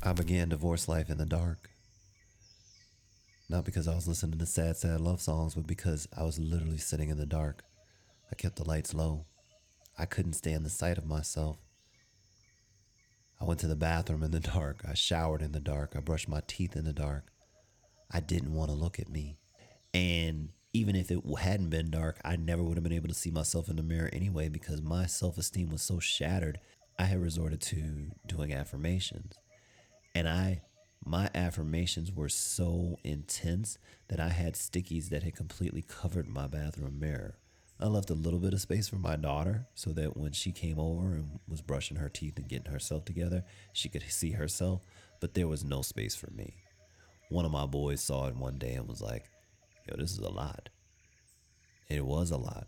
I began divorce life in the dark. Not because I was listening to sad, sad love songs, but because I was literally sitting in the dark. I kept the lights low. I couldn't stand the sight of myself. I went to the bathroom in the dark. I showered in the dark. I brushed my teeth in the dark. I didn't want to look at me. And even if it hadn't been dark, I never would have been able to see myself in the mirror anyway because my self esteem was so shattered. I had resorted to doing affirmations. And I, my affirmations were so intense that I had stickies that had completely covered my bathroom mirror. I left a little bit of space for my daughter so that when she came over and was brushing her teeth and getting herself together, she could see herself, but there was no space for me. One of my boys saw it one day and was like, yo, this is a lot. It was a lot.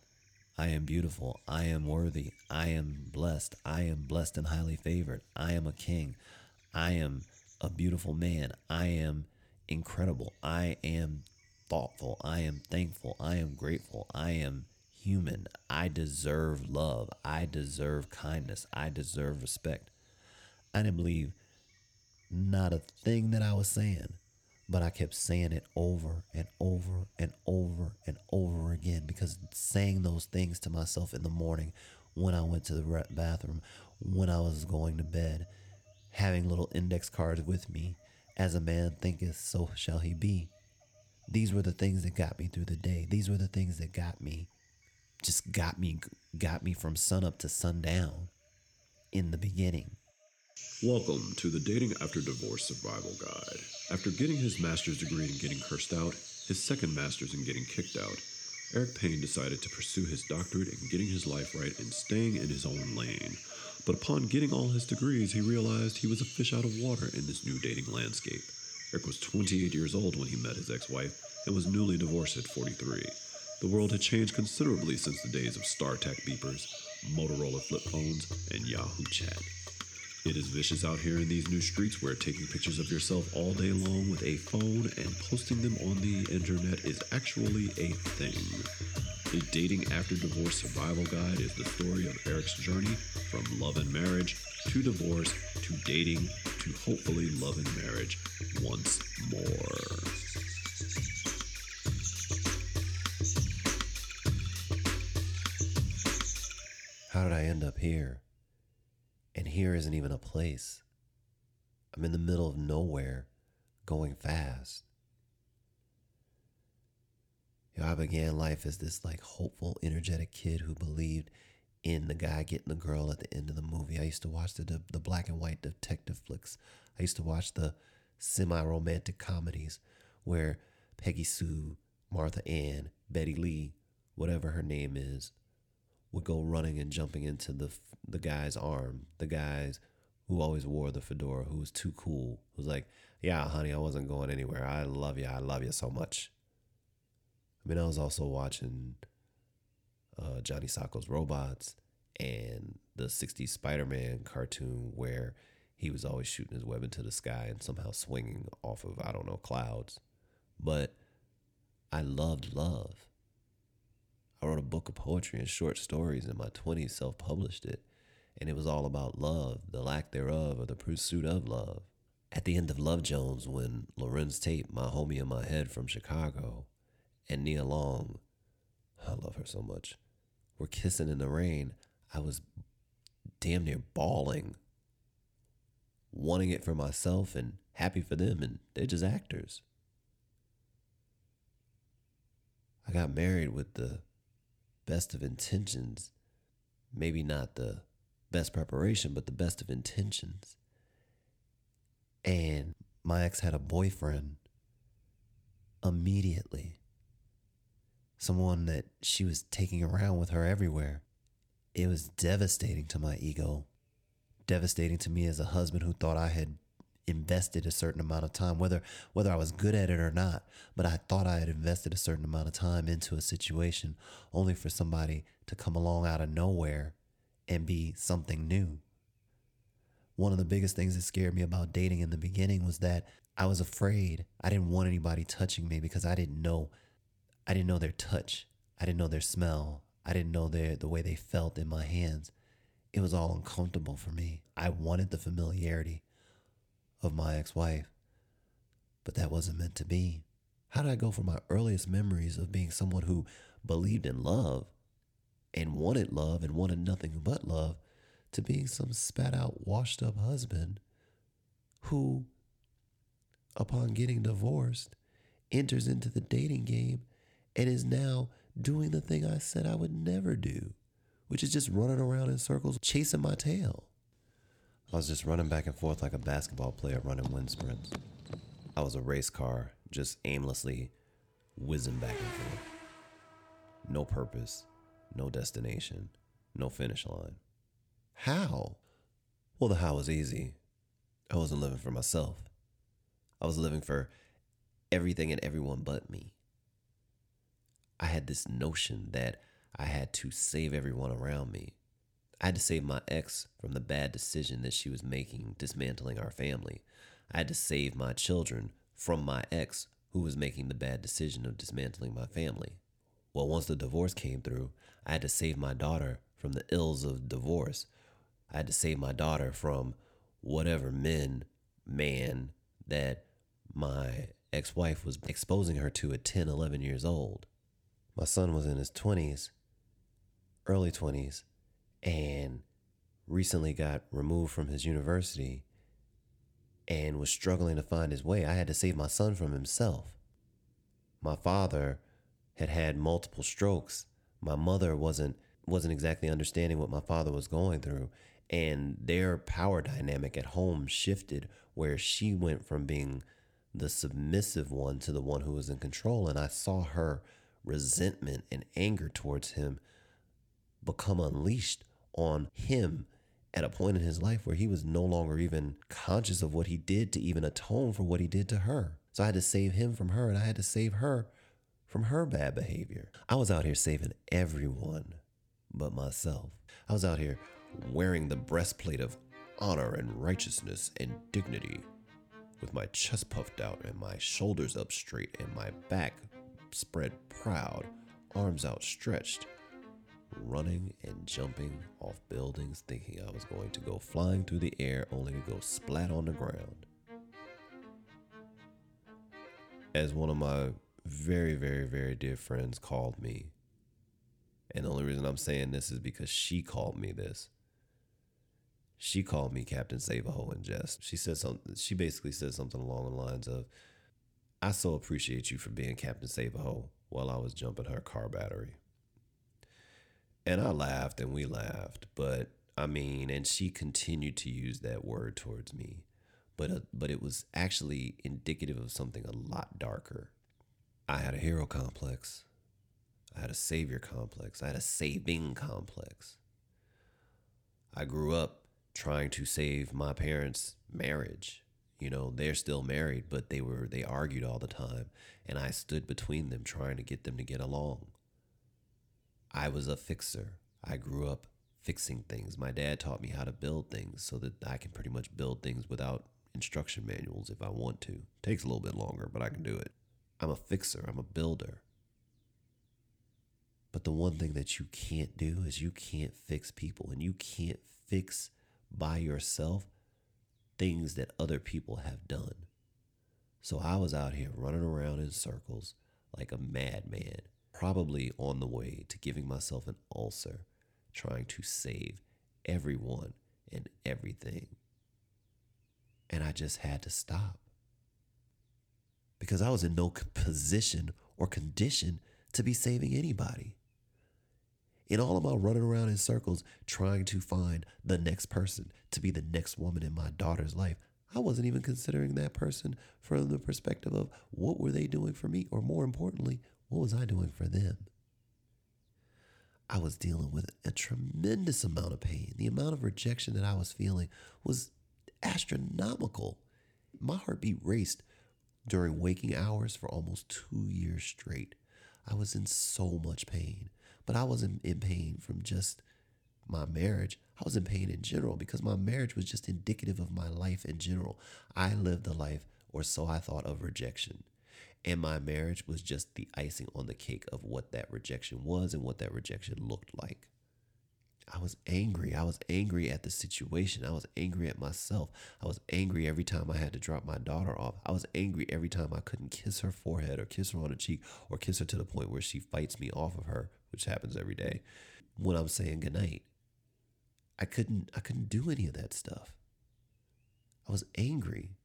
I am beautiful. I am worthy. I am blessed. I am blessed and highly favored. I am a king. I am a beautiful man. I am incredible. I am thoughtful. I am thankful. I am grateful. I am human. I deserve love. I deserve kindness. I deserve respect. I didn't believe not a thing that I was saying, but I kept saying it over and over and over and over again because saying those things to myself in the morning when I went to the bathroom, when I was going to bed, having little index cards with me, as a man thinketh, so shall he be. These were the things that got me through the day. These were the things that got me just got me got me from sunup to sundown in the beginning. Welcome to the Dating After Divorce Survival Guide. After getting his master's degree in getting cursed out, his second master's in getting kicked out, Eric Payne decided to pursue his doctorate in getting his life right and staying in his own lane. But upon getting all his degrees, he realized he was a fish out of water in this new dating landscape. Eric was 28 years old when he met his ex wife and was newly divorced at 43. The world had changed considerably since the days of StarTAC beepers, Motorola flip phones, and Yahoo Chat. It is vicious out here in these new streets where taking pictures of yourself all day long with a phone and posting them on the internet is actually a thing. The Dating After Divorce Survival Guide is the story of Eric's journey from love and marriage to divorce to dating to hopefully love and marriage once more. How did I end up here? And here isn't even a place. I'm in the middle of nowhere, going fast. You know, I began life as this like hopeful, energetic kid who believed in the guy getting the girl at the end of the movie. I used to watch the the black and white detective flicks. I used to watch the semi-romantic comedies where Peggy Sue, Martha Ann, Betty Lee, whatever her name is, would go running and jumping into the the guy's arm. The guys who always wore the fedora, who was too cool, who was like, "Yeah, honey, I wasn't going anywhere. I love you. I love you so much." I mean, I was also watching uh, Johnny Sokko's Robots and the '60s Spider-Man cartoon where he was always shooting his web into the sky and somehow swinging off of I don't know clouds. But I loved love. I wrote a book of poetry and short stories in my 20s, self published it, and it was all about love, the lack thereof, or the pursuit of love. At the end of Love Jones, when Larenz Tate, my homie in my head from Chicago, and Nia Long, I love her so much, were kissing in the rain, I was damn near bawling, wanting it for myself and happy for them, and they're just actors. I got married with the best of intentions. Maybe not the best preparation, but the best of intentions. And my ex had a boyfriend immediately. Someone that she was taking around with her everywhere. It was devastating to my ego, devastating to me as a husband who thought I had invested a certain amount of time, whether whether I was good at it or not. But I thought I had invested a certain amount of time into a situation, only for somebody to come along out of nowhere and be something new. One of the biggest things that scared me about dating in the beginning was that I was afraid. I didn't want anybody touching me because I didn't know I didn't know their touch. I didn't know their smell. I didn't know their the way they felt in my hands. It was all uncomfortable for me. I wanted the familiarity of my ex wife, but that wasn't meant to be. How did I go from my earliest memories of being someone who believed in love and wanted love and wanted nothing but love to being some spat out, washed up husband who, upon getting divorced, enters into the dating game and is now doing the thing I said I would never do, which is just running around in circles chasing my tail. I was just running back and forth like a basketball player running wind sprints. I was a race car, just aimlessly whizzing back and forth. No purpose, no destination, no finish line. How? Well, the how was easy. I wasn't living for myself. I was living for everything and everyone but me. I had this notion that I had to save everyone around me. I had to save my ex from the bad decision that she was making, dismantling our family. I had to save my children from my ex, who was making the bad decision of dismantling my family. Well, once the divorce came through, I had to save my daughter from the ills of divorce. I had to save my daughter from whatever men, man that my ex wife was exposing her to at 10, 11 years old. My son was in his 20s, early 20s, and recently got removed from his university and was struggling to find his way. I had to save my son from himself. My father had had multiple strokes. My mother wasn't wasn't exactly understanding what my father was going through and their power dynamic at home shifted where she went from being the submissive one to the one who was in control and I saw her resentment and anger towards him become unleashed on him at a point in his life where he was no longer even conscious of what he did to even atone for what he did to her. So I had to save him from her and I had to save her from her bad behavior. I was out here saving everyone but myself. I was out here wearing the breastplate of honor and righteousness and dignity, with my chest puffed out and my shoulders up straight and my back spread proud, arms outstretched, running and jumping off buildings, thinking I was going to go flying through the air only to go splat on the ground. As one of my very, very, very dear friends called me, and the only reason I'm saying this is because she called me this. She called me Captain Save-A-Ho in jest. She said something. She basically said something along the lines of, "I so appreciate you for being Captain Save-A-Ho while I was jumping her car battery." And I laughed and we laughed, but I mean, and she continued to use that word towards me, but uh, but it was actually indicative of something a lot darker. I had a hero complex. I had a savior complex. I had a saving complex. I grew up trying to save my parents' marriage. You know, they're still married, but they were they argued all the time, and I stood between them trying to get them to get along. I was a fixer. I grew up fixing things. My dad taught me how to build things so that I can pretty much build things without instruction manuals if I want to. it Takes a little bit longer, but I can do it. I'm a fixer, I'm a builder. But the one thing that you can't do is you can't fix people and you can't fix by yourself things that other people have done. So I was out here running around in circles like a madman, probably on the way to giving myself an ulcer, trying to save everyone and everything. And I just had to stop because I was in no position or condition to be saving anybody. In all of my running around in circles trying to find the next person to be the next woman in my daughter's life, I wasn't even considering that person from the perspective of what were they doing for me, or more importantly, what was I doing for them? I was dealing with a tremendous amount of pain. The amount of rejection that I was feeling was astronomical. My heartbeat raced during waking hours for almost two years straight. I was in so much pain. But I wasn't in pain from just my marriage. I was in pain in general because my marriage was just indicative of my life in general. I lived a life, or so I thought, of rejection. And my marriage was just the icing on the cake of what that rejection was and what that rejection looked like. I was angry. I was angry at the situation. I was angry at myself. I was angry every time I had to drop my daughter off. I was angry every time I couldn't kiss her forehead or kiss her on the cheek or kiss her to the point where she fights me off of her, which happens every day when I'm saying goodnight. I couldn't I couldn't do any of that stuff. I was angry.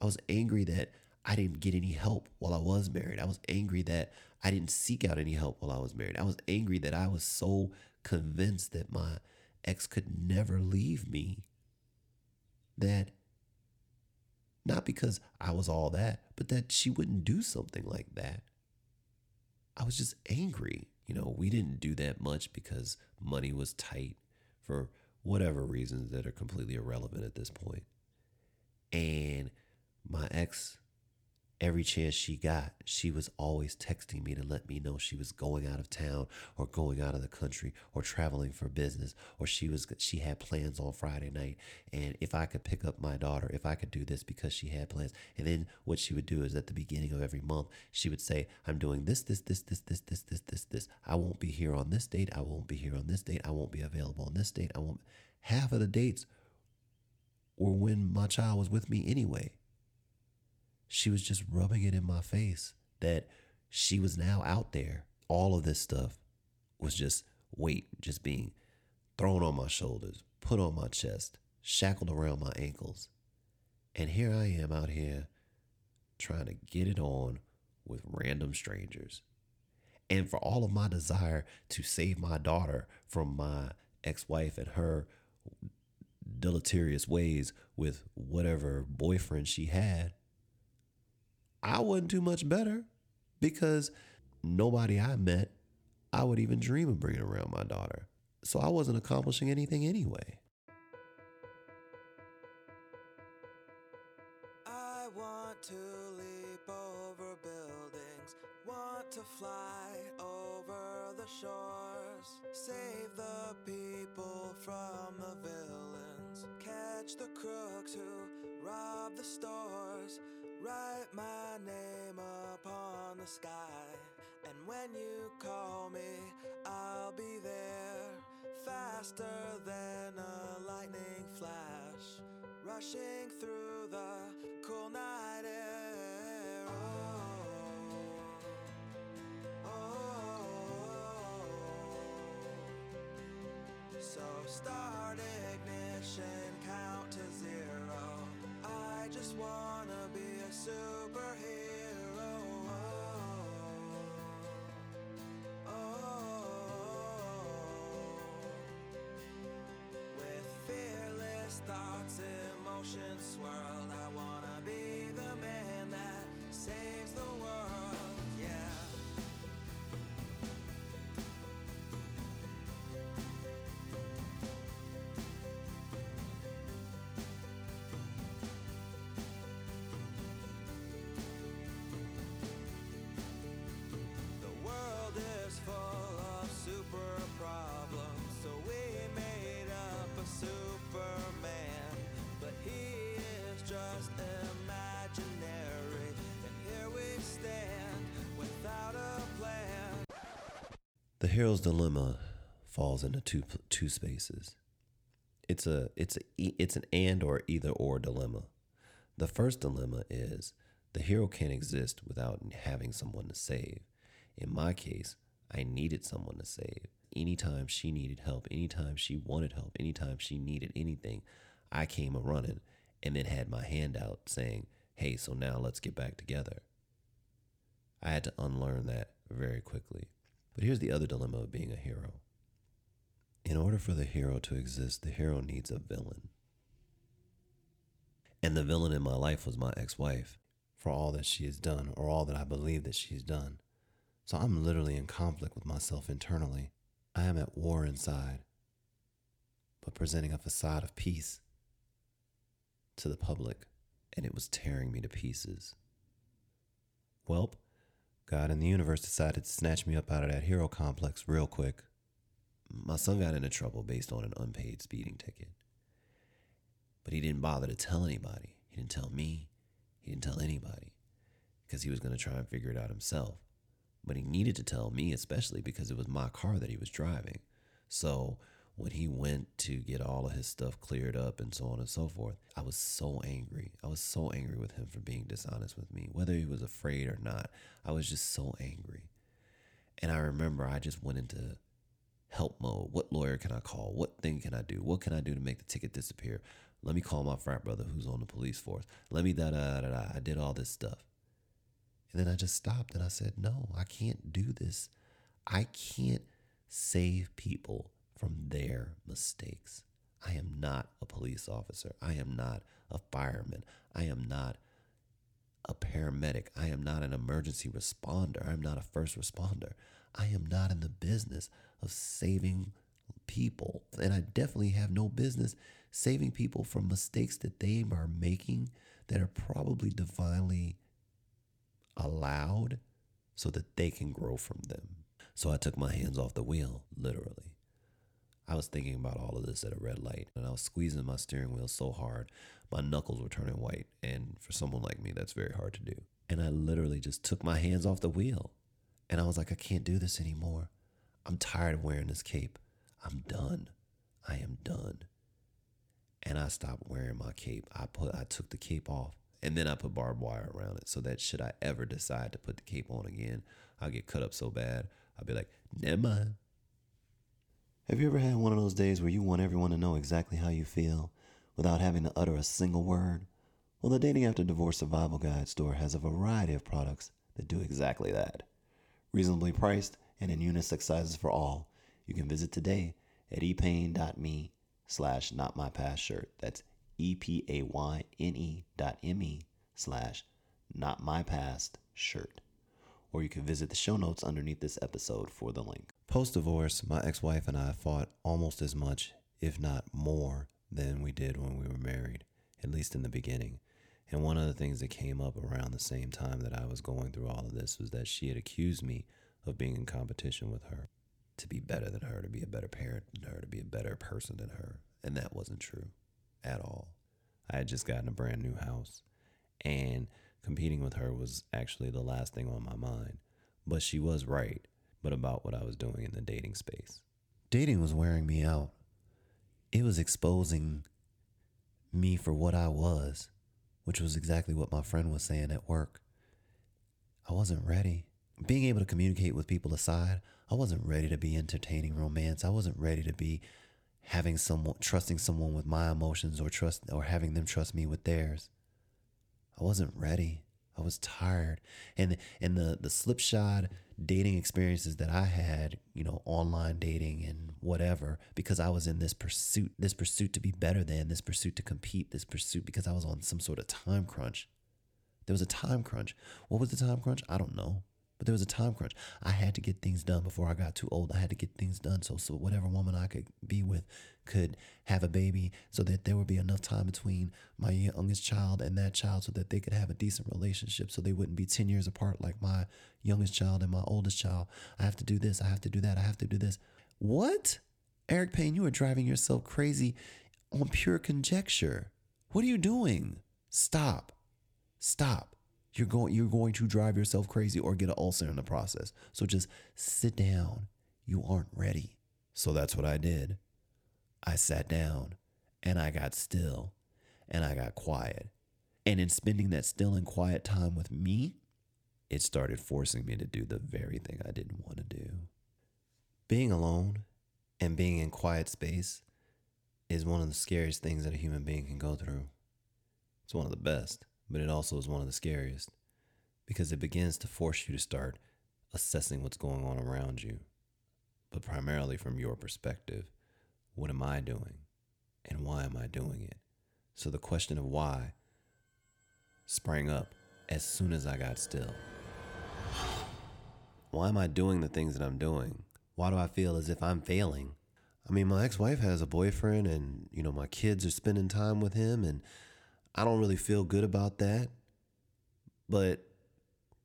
I was angry that I didn't get any help while I was married. I was angry that I didn't seek out any help while I was married. I was angry that I was so convinced that my ex could never leave me that not because I was all that, but that she wouldn't do something like that. I was just angry. You know, we didn't do that much because money was tight for whatever reasons that are completely irrelevant at this point. And my ex every chance she got, she was always texting me to let me know she was going out of town or going out of the country or traveling for business or she was she had plans on Friday night and if I could pick up my daughter, if I could do this because she had plans. And then what she would do is at the beginning of every month, she would say, "I'm doing this this this this this this this this this. I won't be here on this date. I won't be here on this date. I won't be available on this date. I won't half of the dates were when my child was with me anyway she was just rubbing it in my face that she was now out there. All of this stuff was just weight, just being thrown on my shoulders, put on my chest, shackled around my ankles. And here I am out here trying to get it on with random strangers. And for all of my desire to save my daughter from my ex wife and her deleterious ways with whatever boyfriend she had, I wasn't too much better because nobody I met I would even dream of bringing around my daughter. So I wasn't accomplishing anything anyway. I want to leap over buildings, want to fly over the shores, save the people from the villains, catch the crooks who rob the stores. Write my name upon the sky, and when you call me, I'll be there. Faster than a lightning flash, rushing through the cool night air. Oh, oh, oh. oh. So start ignition, count to zero. I just wanna superhero. Oh, oh, oh. With fearless thoughts, emotions swirled, The hero's dilemma falls into two two spaces. It's a it's a it's an and or either or dilemma. The first dilemma is the hero can't exist without having someone to save. In my case, I needed someone to save. Anytime she needed help, anytime she wanted help, anytime she needed anything, I came a running and then had my hand out saying, "Hey, so now let's get back together." I had to unlearn that very quickly. But here's the other dilemma of being a hero. In order for the hero to exist, the hero needs a villain. And the villain in my life was my ex wife for all that she has done or all that I believe that she's done. So I'm literally in conflict with myself internally. I am at war inside, but presenting a facade of peace to the public, and it was tearing me to pieces. Welp, God and the universe decided to snatch me up out of that hero complex real quick. My son got into trouble based on an unpaid speeding ticket. But he didn't bother to tell anybody. He didn't tell me. He didn't tell anybody because he was going to try and figure it out himself. But he needed to tell me, especially because it was my car that he was driving. So when he went to get all of his stuff cleared up and so on and so forth, I was so angry. I was so angry with him for being dishonest with me, whether he was afraid or not. I was just so angry. And I remember I just went into help mode. What lawyer can I call? What thing can I do? What can I do to make the ticket disappear? Let me call my frat brother who's on the police force. Let me da da da da. I did all this stuff. And then I just stopped and I said, no, I can't do this. I can't save people from their mistakes. I am not a police officer. I am not a fireman. I am not a paramedic. I am not an emergency responder. I am not a first responder. I am not in the business of saving people. And I definitely have no business saving people from mistakes that they are making that are probably divinely allowed so that they can grow from them. So I took my hands off the wheel, literally. I was thinking about all of this at a red light, and I was squeezing my steering wheel so hard, my knuckles were turning white. And for someone like me, that's very hard to do. And I literally just took my hands off the wheel. And I was like, I can't do this anymore. I'm tired of wearing this cape. I'm done. I am done. And I stopped wearing my cape. I put I took the cape off and then I put barbed wire around it so that should I ever decide to put the cape on again, I'll get cut up so bad. I'll be like, never mind. Have you ever had one of those days where you want everyone to know exactly how you feel without having to utter a single word? Well, the Dating After Divorce Survival Guide store has a variety of products that do exactly that. Reasonably priced and in unisex sizes for all, you can visit today at epayne.me slash not my past shirt. That's E-P-A-Y-N-E dot M-E slash not my past shirt. Or you can visit the show notes underneath this episode for the link. Post divorce, my ex wife and I fought almost as much, if not more, than we did when we were married, at least in the beginning. And one of the things that came up around the same time that I was going through all of this was that she had accused me of being in competition with her, to be better than her, to be a better parent than her, to be a better person than her. And that wasn't true at all. I had just gotten a brand new house, and competing with her was actually the last thing on my mind. But she was right, but about what I was doing in the dating space. Dating was wearing me out. It was exposing me for what I was, which was exactly what my friend was saying at work. I wasn't ready. Being able to communicate with people aside, I wasn't ready to be entertaining romance. I wasn't ready to be having someone trusting someone with my emotions or trust or having them trust me with theirs. I wasn't ready. I was tired. And and the the slipshod dating experiences that I had, you know, online dating and whatever, because I was in this pursuit, this pursuit to be better than, this pursuit to compete, this pursuit because I was on some sort of time crunch. There was a time crunch. What was the time crunch? I don't know. But there was a time crunch. I had to get things done before I got too old. I had to get things done so so whatever woman I could be with could have a baby so that there would be enough time between my youngest child and that child so that they could have a decent relationship so they wouldn't be 10 years apart like my youngest child and my oldest child. I have to do this, I have to do that, I have to do this. What? Eric Payne, you are driving yourself crazy on pure conjecture. What are you doing? Stop. Stop you're going you're going to drive yourself crazy or get an ulcer in the process. So just sit down. You aren't ready. So that's what I did. I sat down and I got still and I got quiet. And in spending that still and quiet time with me, it started forcing me to do the very thing I didn't want to do. Being alone and being in quiet space is one of the scariest things that a human being can go through. It's one of the best but it also is one of the scariest because it begins to force you to start assessing what's going on around you, but primarily from your perspective. What am I doing? And why am I doing it? So the question of why sprang up as soon as I got still. Why am I doing the things that I'm doing? Why do I feel as if I'm failing? I mean, my ex wife has a boyfriend, and, you know, my kids are spending time with him, and I don't really feel good about that. But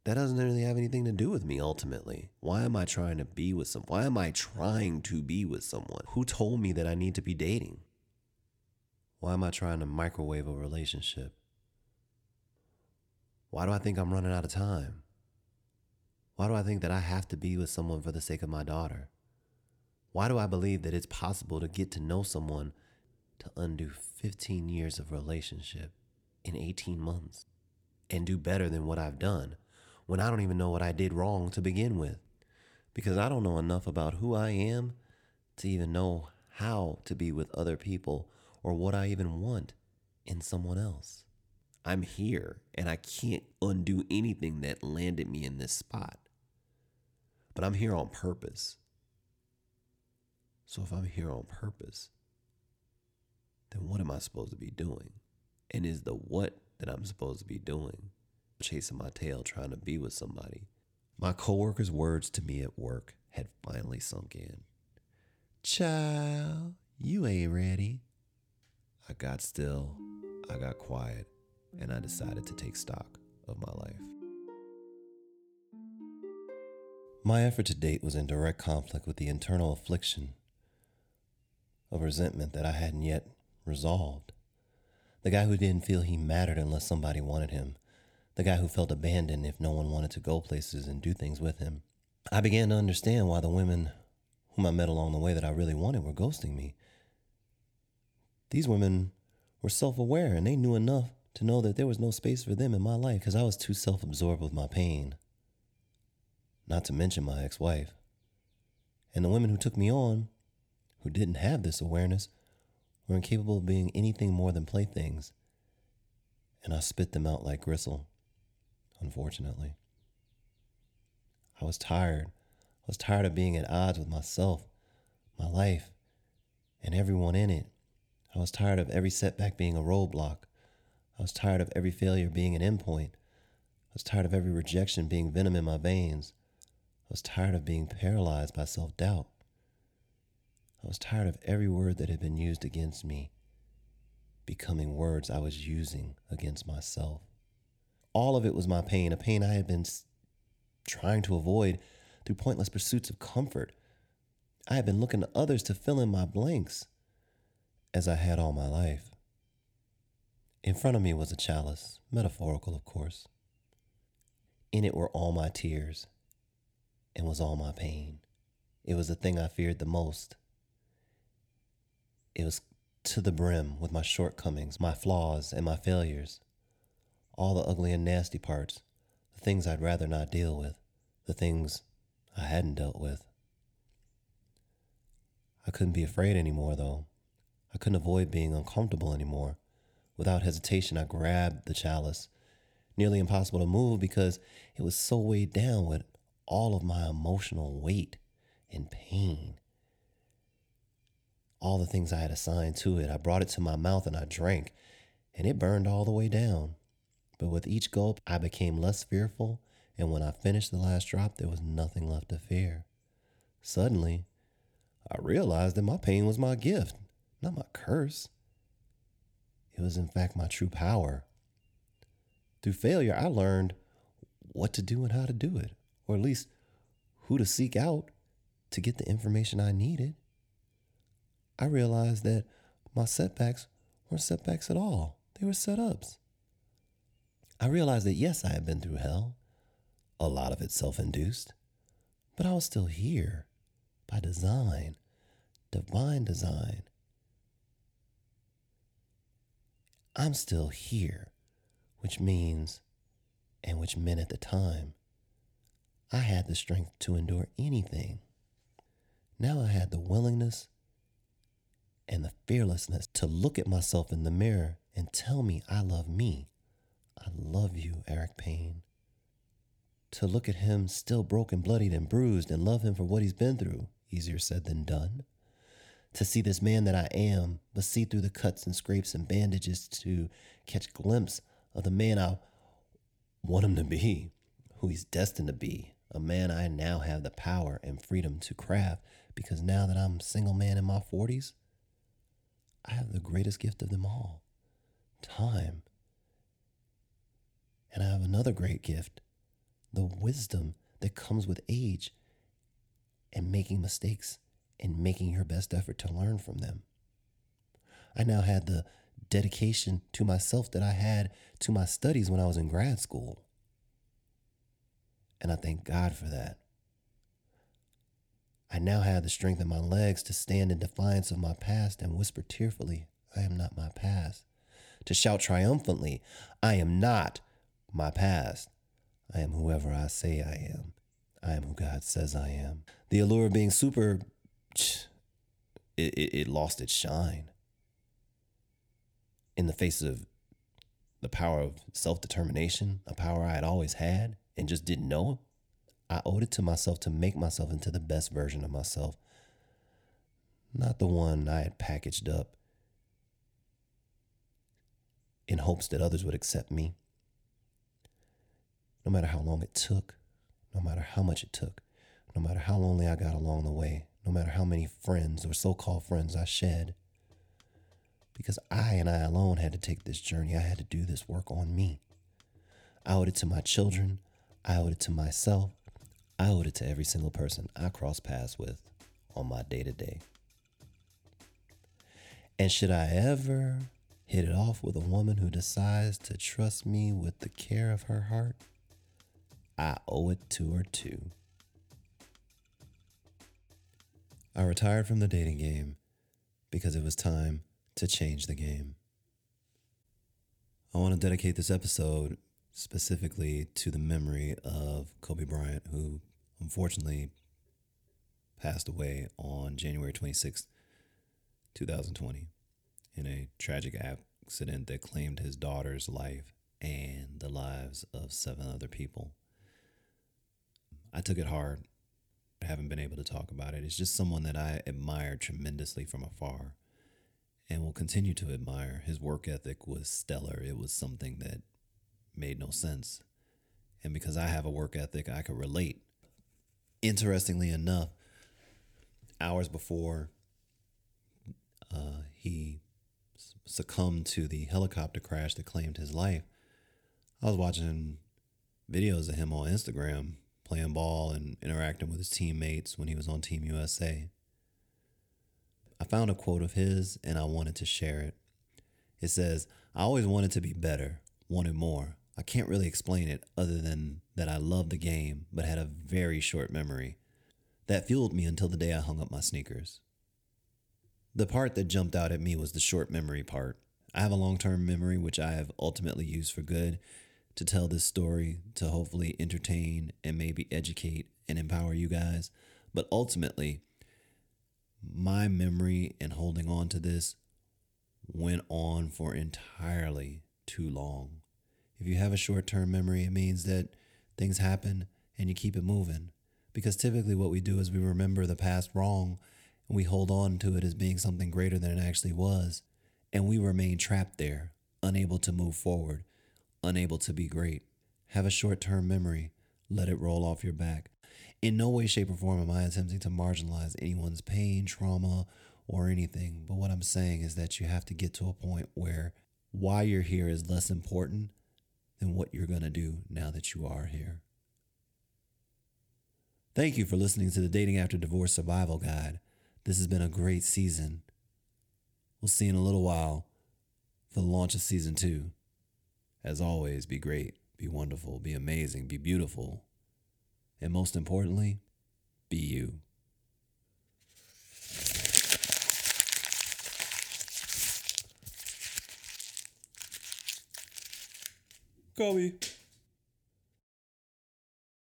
that doesn't really have anything to do with me ultimately. Why am I trying to be with some why am I trying to be with someone? Who told me that I need to be dating? Why am I trying to microwave a relationship? Why do I think I'm running out of time? Why do I think that I have to be with someone for the sake of my daughter? Why do I believe that it's possible to get to know someone to undo 15 years of relationship in 18 months and do better than what I've done when I don't even know what I did wrong to begin with? Because I don't know enough about who I am to even know how to be with other people or what I even want in someone else. I'm here and I can't undo anything that landed me in this spot. But I'm here on purpose. So if I'm here on purpose, then what am I supposed to be doing? And is the what that I'm supposed to be doing chasing my tail trying to be with somebody? My coworker's words to me at work had finally sunk in. Child, you ain't ready. I got still, I got quiet, and I decided to take stock of my life. My effort to date was in direct conflict with the internal affliction of resentment that I hadn't yet resolved. The guy who didn't feel he mattered unless somebody wanted him. The guy who felt abandoned if no one wanted to go places and do things with him. I began to understand why the women whom I met along the way that I really wanted were ghosting me. These women were self aware and they knew enough to know that there was no space for them in my life because I was too self absorbed with my pain. Not to mention my ex wife. And the women who took me on, who didn't have this awareness, were incapable of being anything more than playthings. And I spit them out like gristle, unfortunately. I was tired. I was tired of being at odds with myself, my life, and everyone in it. I was tired of every setback being a roadblock. I was tired of every failure being an endpoint. I was tired of every rejection being venom in my veins. I was tired of being paralyzed by self doubt. I was tired of every word that had been used against me becoming words I was using against myself. All of it was my pain, a pain I had been trying to avoid through pointless pursuits of comfort. I had been looking to others to fill in my blanks, as I had all my life. In front of me was a chalice, metaphorical, of course. In it were all my tears, and was all my pain. It was the thing I feared the most it was to the brim with my shortcomings, my flaws, and my failures. All the ugly and nasty parts, the things I'd rather not deal with, the things I hadn't dealt with. I couldn't be afraid anymore, though. I couldn't avoid being uncomfortable anymore. Without hesitation, I grabbed the chalice, nearly impossible to move because it was so weighed down with all of my emotional weight and pain all the things I had assigned to it. I brought it to my mouth and I drank, and it burned all the way down. But with each gulp, I became less fearful, and when I finished the last drop, there was nothing left to fear. Suddenly, I realized that my pain was my gift, not my curse. It was, in fact, my true power. Through failure, I learned what to do and how to do it, or at least who to seek out to get the information I needed. I realized that my setbacks weren't setbacks at all, they were setups. I realized that yes, I had been through hell, a lot of it self induced, but I was still here by design, divine design. I'm still here, which means, and which meant at the time, I had the strength to endure anything. Now I had the willingness and the fearlessness to look at myself in the mirror and tell me I love me. I love you, Eric Payne. To look at him still broken, bloodied, and bruised and love him for what he's been through, easier said than done. To see this man that I am, but see through the cuts and scrapes and bandages to catch a glimpse of the man I want him to be, who he's destined to be, a man I now have the power and freedom to craft because now that I'm a single man in my 40s, I have the greatest gift of them all time. And I have another great gift the wisdom that comes with age and making mistakes and making your best effort to learn from them. I now had the dedication to myself that I had to my studies when I was in grad school. And I thank God for that. I now had the strength in my legs to stand in defiance of my past and whisper tearfully, I am not my past. To shout triumphantly, I am not my past. I am whoever I say I am. I am who God says I am. The allure of being super, it, it, it lost its shine. In the face of the power of self determination, a power I had always had and just didn't know, I owed it to myself to make myself into the best version of myself, not the one I had packaged up in hopes that others would accept me. No matter how long it took, no matter how much it took, no matter how lonely I got along the way, no matter how many friends or so called friends I shed. Because I and I alone had to take this journey. I had to do this work on me. I owed it to my children. I owed it to myself. I owed it to every single person I cross paths with on my day to day. And should I ever hit it off with a woman who decides to trust me with the care of her heart, I owe it to her too. I retired from the dating game because it was time to change the game. I want to dedicate this episode specifically to the memory of Kobe Bryant, who unfortunately passed away on January 26, 2020, in a tragic accident that claimed his daughter's life and the lives of seven other people. I took it hard. I haven't been able to talk about it. It's just someone that I admired tremendously from afar and will continue to admire. His work ethic was stellar. It was something that made no sense. And because I have a work ethic, I could relate. Interestingly enough, hours before uh, he succumbed to the helicopter crash that claimed his life, I was watching videos of him on Instagram playing ball and interacting with his teammates when he was on Team USA. I found a quote of his and I wanted to share it. It says, I always wanted to be better, wanted more. I can't really explain it other than that I loved the game but had a very short memory. That fueled me until the day I hung up my sneakers. The part that jumped out at me was the short memory part. I have a long term memory, which I have ultimately used for good, to tell this story to hopefully entertain and maybe educate and empower you guys. But ultimately, my memory and holding on to this went on for entirely too long. If you have a short term memory, it means that things happen and you keep it moving. Because typically, what we do is we remember the past wrong and we hold on to it as being something greater than it actually was. And we remain trapped there, unable to move forward unable to be great. Have a short term memory, let it roll off your back. In no way, shape, or form am I attempting to marginalize anyone's pain, trauma, or anything. But what I'm saying is that you have to get to a point where why you're here is less important than what you're going to do now that you are here. Thank you for listening to the Dating After Divorce Survival Guide. This has been a great season. We'll see you in a little while for the launch of season two. As always, be great, be wonderful, be amazing, be beautiful, and most importantly, be you. Cauê.